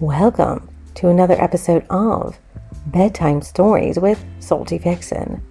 Welcome to another episode of Bedtime Stories with Salty Vixen.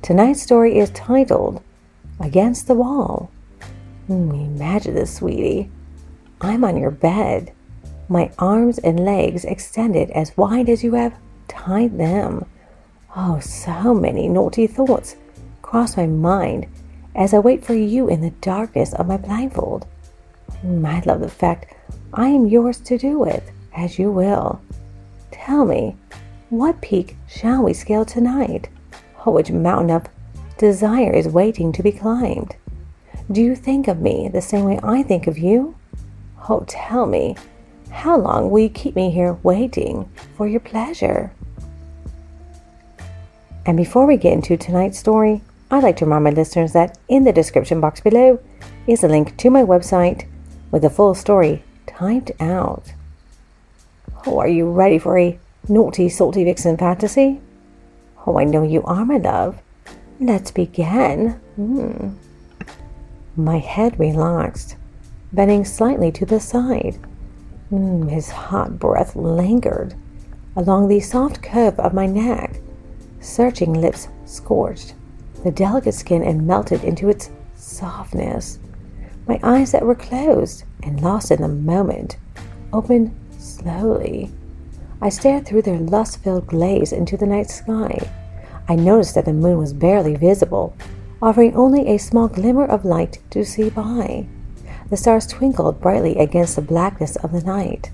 Tonight's story is titled Against the Wall. Mm, imagine this, sweetie. I'm on your bed, my arms and legs extended as wide as you have tied them. Oh, so many naughty thoughts cross my mind as I wait for you in the darkness of my blindfold. Mm, I love the fact I am yours to do with as you will. Tell me, what peak shall we scale tonight? Oh, which mountain of desire is waiting to be climbed? Do you think of me the same way I think of you? Oh, tell me, how long will you keep me here waiting for your pleasure? And before we get into tonight's story, I'd like to remind my listeners that in the description box below is a link to my website with the full story typed out. Oh, are you ready for a naughty, salty vixen fantasy? Oh, I know you are, my love. Let's begin. Hmm. My head relaxed, bending slightly to the side. Mm, his hot breath lingered along the soft curve of my neck, searching lips scorched the delicate skin and melted into its softness. My eyes that were closed and lost in the moment opened slowly. I stared through their lust filled glaze into the night sky. I noticed that the moon was barely visible, offering only a small glimmer of light to see by. The stars twinkled brightly against the blackness of the night,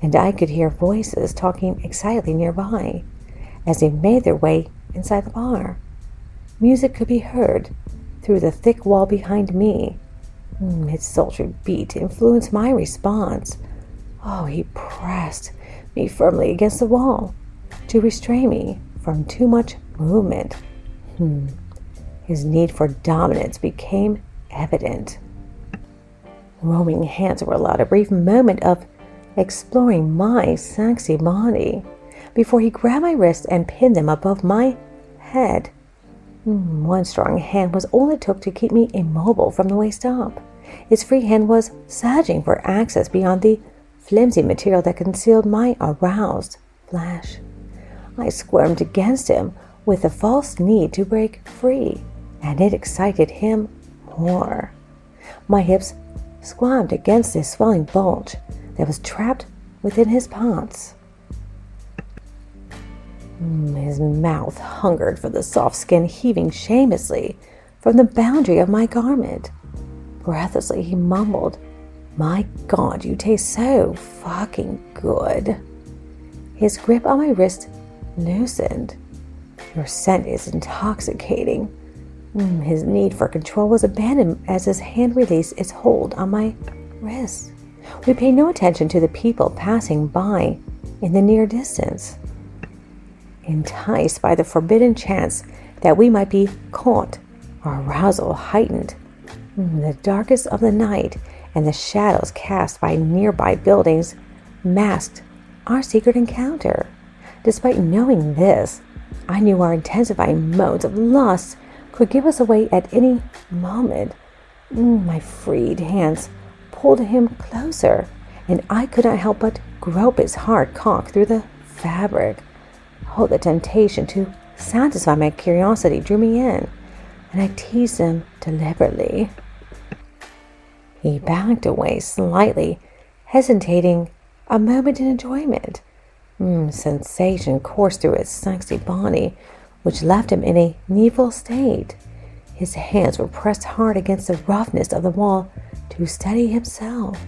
and I could hear voices talking excitedly nearby as they made their way inside the bar. Music could be heard through the thick wall behind me. Mm, its sultry beat influenced my response. Oh, he pressed me firmly against the wall to restrain me from too much movement. Hmm. His need for dominance became evident. Roaming hands were allowed a brief moment of exploring my sexy body before he grabbed my wrist and pinned them above my head. Hmm, one strong hand was all it took to keep me immobile from the waist up. His free hand was searching for access beyond the flimsy material that concealed my aroused flesh. I squirmed against him with a false need to break free, and it excited him more. My hips squirmed against this swelling bulge that was trapped within his pants. Mm, his mouth hungered for the soft skin heaving shamelessly from the boundary of my garment. Breathlessly, he mumbled, My God, you taste so fucking good. His grip on my wrist loosened. Your scent is intoxicating. Mm, his need for control was abandoned as his hand released its hold on my wrist. We paid no attention to the people passing by in the near distance enticed by the forbidden chance that we might be caught, our arousal heightened. In the darkest of the night and the shadows cast by nearby buildings masked our secret encounter. Despite knowing this, I knew our intensifying modes of lust could give us away at any moment. My freed hands pulled him closer, and I could not help but grope his hard cock through the fabric. Oh, the temptation to satisfy my curiosity drew me in, and I teased him deliberately. He backed away slightly, hesitating a moment in enjoyment. Mm, sensation coursed through his sexy body, which left him in a needful state. His hands were pressed hard against the roughness of the wall to steady himself.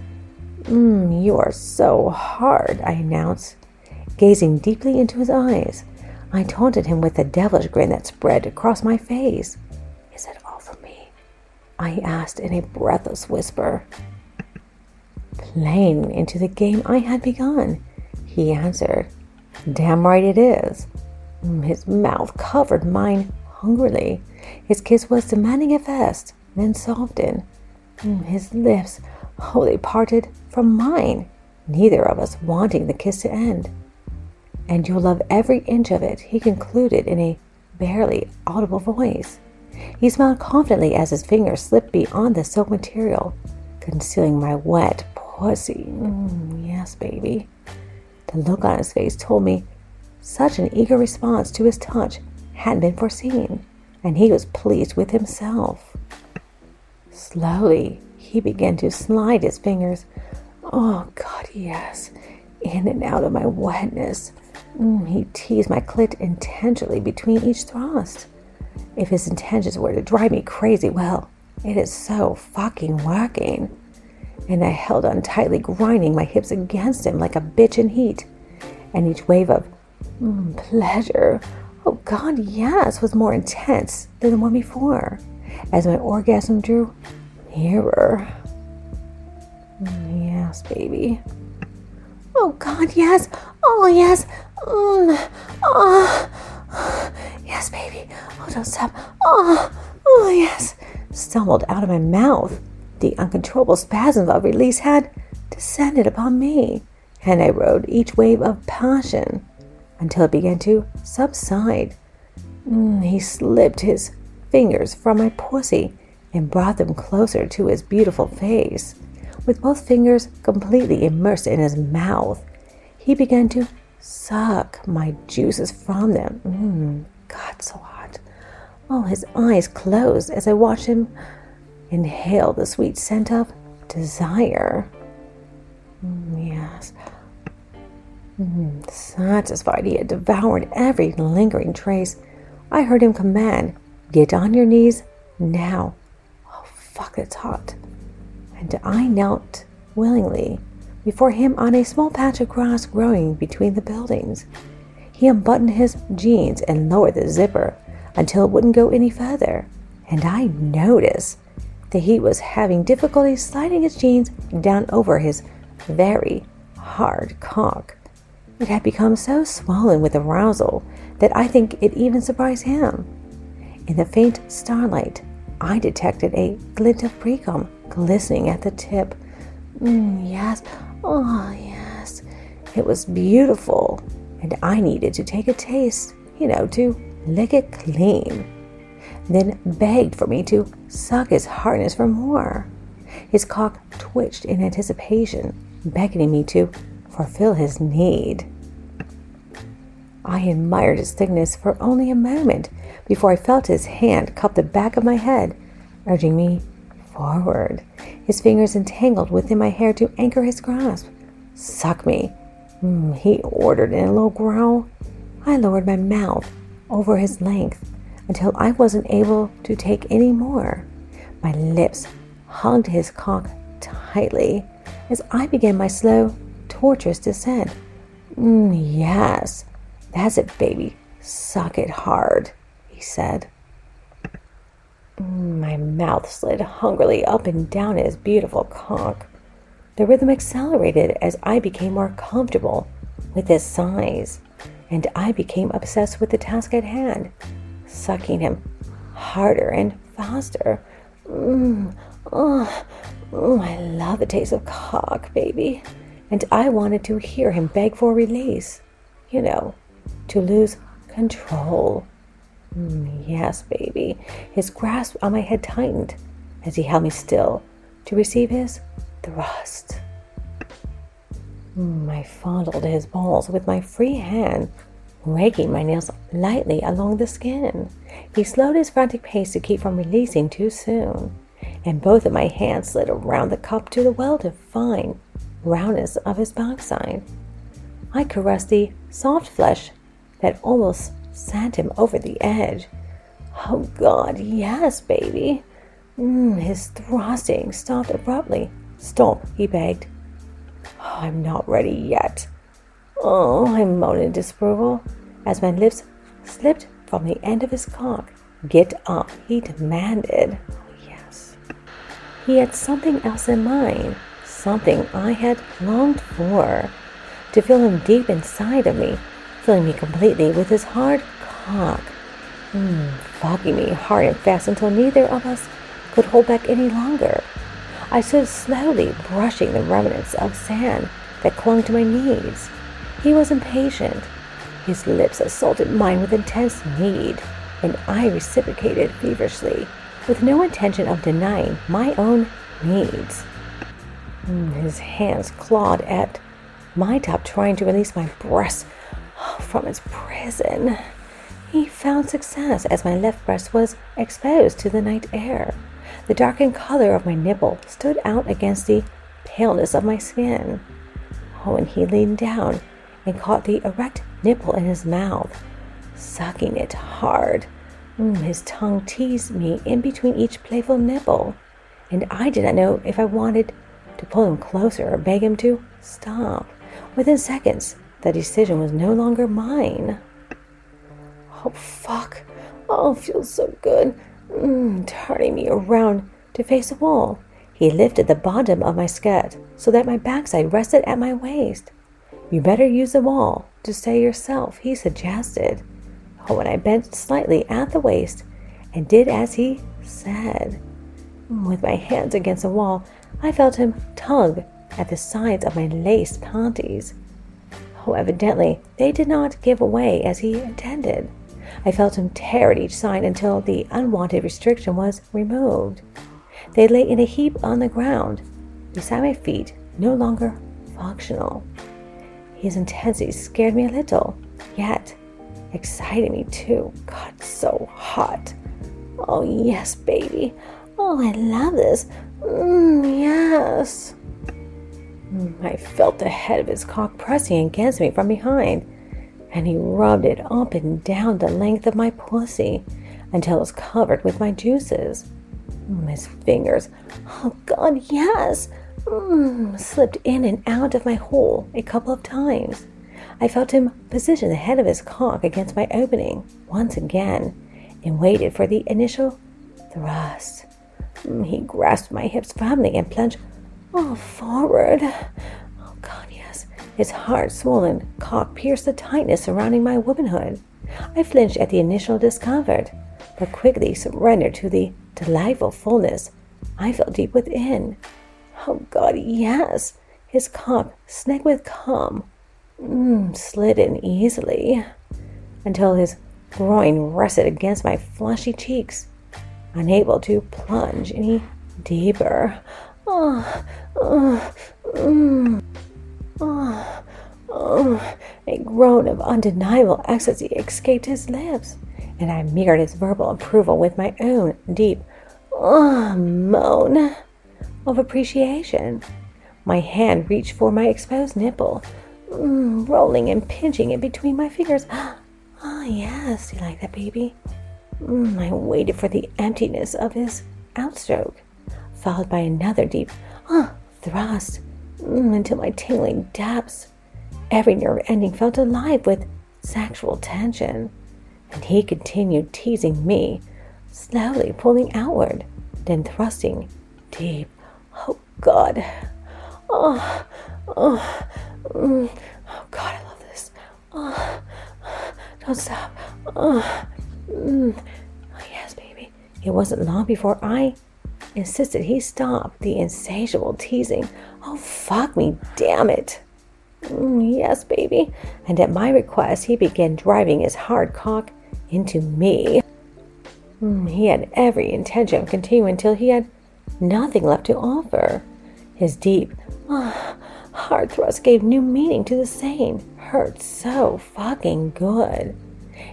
Mm, you are so hard, I announced, Gazing deeply into his eyes, I taunted him with a devilish grin that spread across my face. I asked in a breathless whisper. Playing into the game I had begun, he answered. Damn right it is. His mouth covered mine hungrily. His kiss was demanding at first, then softened. His lips, they parted from mine, neither of us wanting the kiss to end and you'll love every inch of it, he concluded in a barely audible voice. He smiled confidently as his fingers slipped beyond the silk material, concealing my wet pussy. Mm, yes, baby. The look on his face told me such an eager response to his touch hadn't been foreseen, and he was pleased with himself. Slowly, he began to slide his fingers. Oh, God, yes, in and out of my wetness. Mm, he teased my clit intentionally between each thrust. If his intentions were to drive me crazy, well, it is so fucking working. And I held on tightly, grinding my hips against him like a bitch in heat. And each wave of mm, pleasure, oh God, yes, was more intense than the one before. As my orgasm drew nearer. Mm, yes, baby. Oh God, yes. Oh yes. Mm. Oh. Yes, baby. Oh, don't stop. Oh. Oh yes. Stumbled out of my mouth. The uncontrollable spasm of release had descended upon me, and I rode each wave of passion until it began to subside. Mm, he slipped his fingers from my pussy and brought them closer to his beautiful face. With both fingers completely immersed in his mouth, he began to suck my juices from them. Mmm, God, so hot. Oh, his eyes closed as I watched him inhale the sweet scent of desire. Mm, yes. Mm, satisfied he had devoured every lingering trace, I heard him command, Get on your knees now. Oh, fuck, it's hot and I knelt willingly before him on a small patch of grass growing between the buildings. He unbuttoned his jeans and lowered the zipper until it wouldn't go any further, and I noticed that he was having difficulty sliding his jeans down over his very hard cock. It had become so swollen with arousal that I think it even surprised him. In the faint starlight, I detected a glint of precum glistening at the tip. Mm, yes, oh, yes. It was beautiful, and I needed to take a taste, you know, to lick it clean. Then begged for me to suck his hardness for more. His cock twitched in anticipation, beckoning me to fulfill his need. I admired his thickness for only a moment before I felt his hand cup the back of my head, urging me forward, his fingers entangled within my hair to anchor his grasp. Suck me, mm, he ordered in a low growl. I lowered my mouth over his length until I wasn't able to take any more. My lips hugged his cock tightly as I began my slow, torturous descent. Mm, yes, that's it, baby. Suck it hard, he said. My mouth slid hungrily up and down his beautiful cock. The rhythm accelerated as I became more comfortable with his size, and I became obsessed with the task at hand, sucking him harder and faster. Mm, oh, oh, I love the taste of cock, baby. And I wanted to hear him beg for release. You know, to lose control. Mm, yes, baby. His grasp on my head tightened as he held me still to receive his thrust. I fondled his balls with my free hand, raking my nails lightly along the skin. He slowed his frantic pace to keep from releasing too soon, and both of my hands slid around the cup to the well defined roundness of his backside. I caressed the soft flesh that almost sent him over the edge. Oh God, yes, baby. Mm, his thrusting stopped abruptly. Stop, he begged. Oh, I'm not ready yet. Oh, I moaned in disapproval as my lips slipped from the end of his cock. Get up, he demanded. Oh, yes. He had something else in mind, something I had longed for. To feel him deep inside of me, filling me completely with his hard cock. Mm, fogging me hard and fast until neither of us could hold back any longer. I stood slowly brushing the remnants of sand that clung to my knees. He was impatient. His lips assaulted mine with intense need, and I reciprocated feverishly, with no intention of denying my own needs. Mm, his hands clawed at my top trying to release my breast from its prison. He found success as my left breast was exposed to the night air. The darkened color of my nipple stood out against the paleness of my skin. Oh, and he leaned down and caught the erect nipple in his mouth, sucking it hard. Mm, his tongue teased me in between each playful nibble, and I did not know if I wanted to pull him closer or beg him to stop. Within seconds, the decision was no longer mine. Oh, fuck. Oh, feels so good. Mm, turning me around to face the wall. He lifted the bottom of my skirt so that my backside rested at my waist. You better use the wall to stay yourself, he suggested Oh, when I bent slightly at the waist and did as he said. With my hands against the wall, I felt him tug at the sides of my lace panties. Oh, evidently, they did not give away as he intended. I felt him tear at each side until the unwanted restriction was removed. They lay in a heap on the ground, beside my feet, no longer functional. His intensity scared me a little, yet excited me too. God, so hot. Oh, yes, baby. Oh, I love this. Mm, yes. Mm, I felt the head of his cock pressing against me from behind, and he rubbed it up and down the length of my pussy until it was covered with my juices. Mm, his fingers, oh God, yes, mm, slipped in and out of my hole a couple of times. I felt him position the head of his cock against my opening once again and waited for the initial thrust. Mm, he grasped my hips firmly and plunged oh, forward. His hard, swollen cock pierced the tightness surrounding my womanhood. I flinched at the initial discomfort, but quickly surrendered to the delightful fullness I felt deep within. Oh, God, yes. His cock snagged with cum mm, slid in easily until his groin rested against my fleshy cheeks, unable to plunge any deeper. Oh, oh, mm, oh, oh. A groan of undeniable ecstasy escaped his lips, and I mirrored his verbal approval with my own deep oh, moan of appreciation. My hand reached for my exposed nipple, mm, rolling and pinching it between my fingers. Ah, oh, yes, you like that, baby? Mm, I waited for the emptiness of his outstroke, followed by another deep ah thrust until my tingling depths. Every nerve ending felt alive with sexual tension, and he continued teasing me, slowly pulling outward, then thrusting deep. Oh God! Oh, oh, Mm. Oh God, I love this. Oh, don't stop. Oh, mm. oh, yes, baby. It wasn't long before I insisted he stop the insatiable teasing. Oh, fuck me, damn it. Mm, yes, baby. And at my request, he began driving his hard cock into me. Mm, he had every intention of continuing until he had nothing left to offer. His deep, oh, Hard thrust gave new meaning to the saying, hurt so fucking good.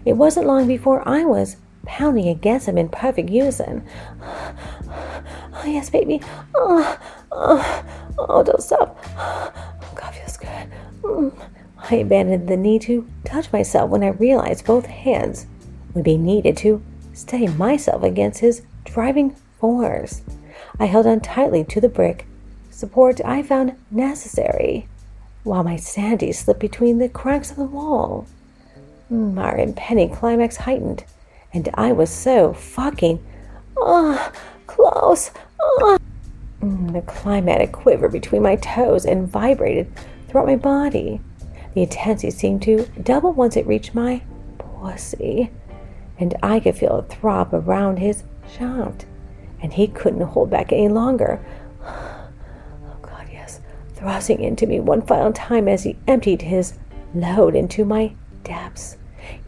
It wasn't long before I was pounding against him in perfect unison. Oh, yes, baby. Oh, oh, oh, don't stop. Oh, God feels good. Mm. I abandoned the need to touch myself when I realized both hands would be needed to steady myself against his driving force. I held on tightly to the brick support I found necessary, while my sanity slipped between the cracks of the wall. Hmm, our impending climax heightened, and I was so fucking, ah, oh, close, ah. Oh. Mm, the climatic quiver between my toes and vibrated throughout my body. The intensity seemed to double once it reached my pussy, and I could feel a throb around his shaft, and he couldn't hold back any longer Oh God, yes, thrusting into me one final time as he emptied his load into my depths.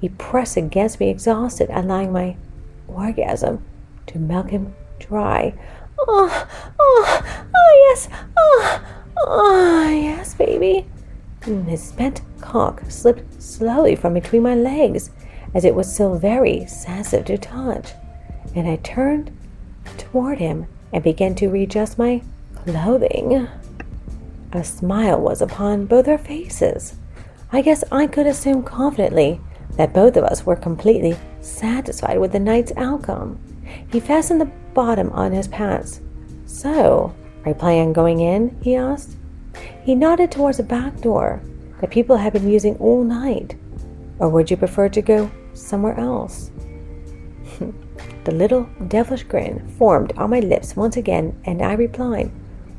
He pressed against me, exhausted, allowing my orgasm to milk him dry. Oh, oh, oh, yes, oh, oh, yes, baby. His spent cock slipped slowly from between my legs, as it was still very sensitive to touch, and I turned toward him and began to readjust my clothing. A smile was upon both our faces. I guess I could assume confidently that both of us were completely satisfied with the night's outcome. He fastened the bottom on his pants. So, are you planning on going in? he asked. He nodded towards the back door that people had been using all night. Or would you prefer to go somewhere else? the little devilish grin formed on my lips once again, and I replied,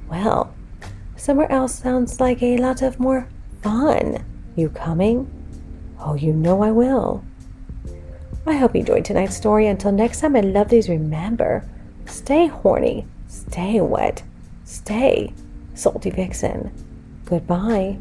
Well, somewhere else sounds like a lot of more fun. You coming? Oh, you know I will. I hope you enjoyed tonight's story. Until next time, my lovelies, remember stay horny, stay wet, stay salty vixen. Goodbye.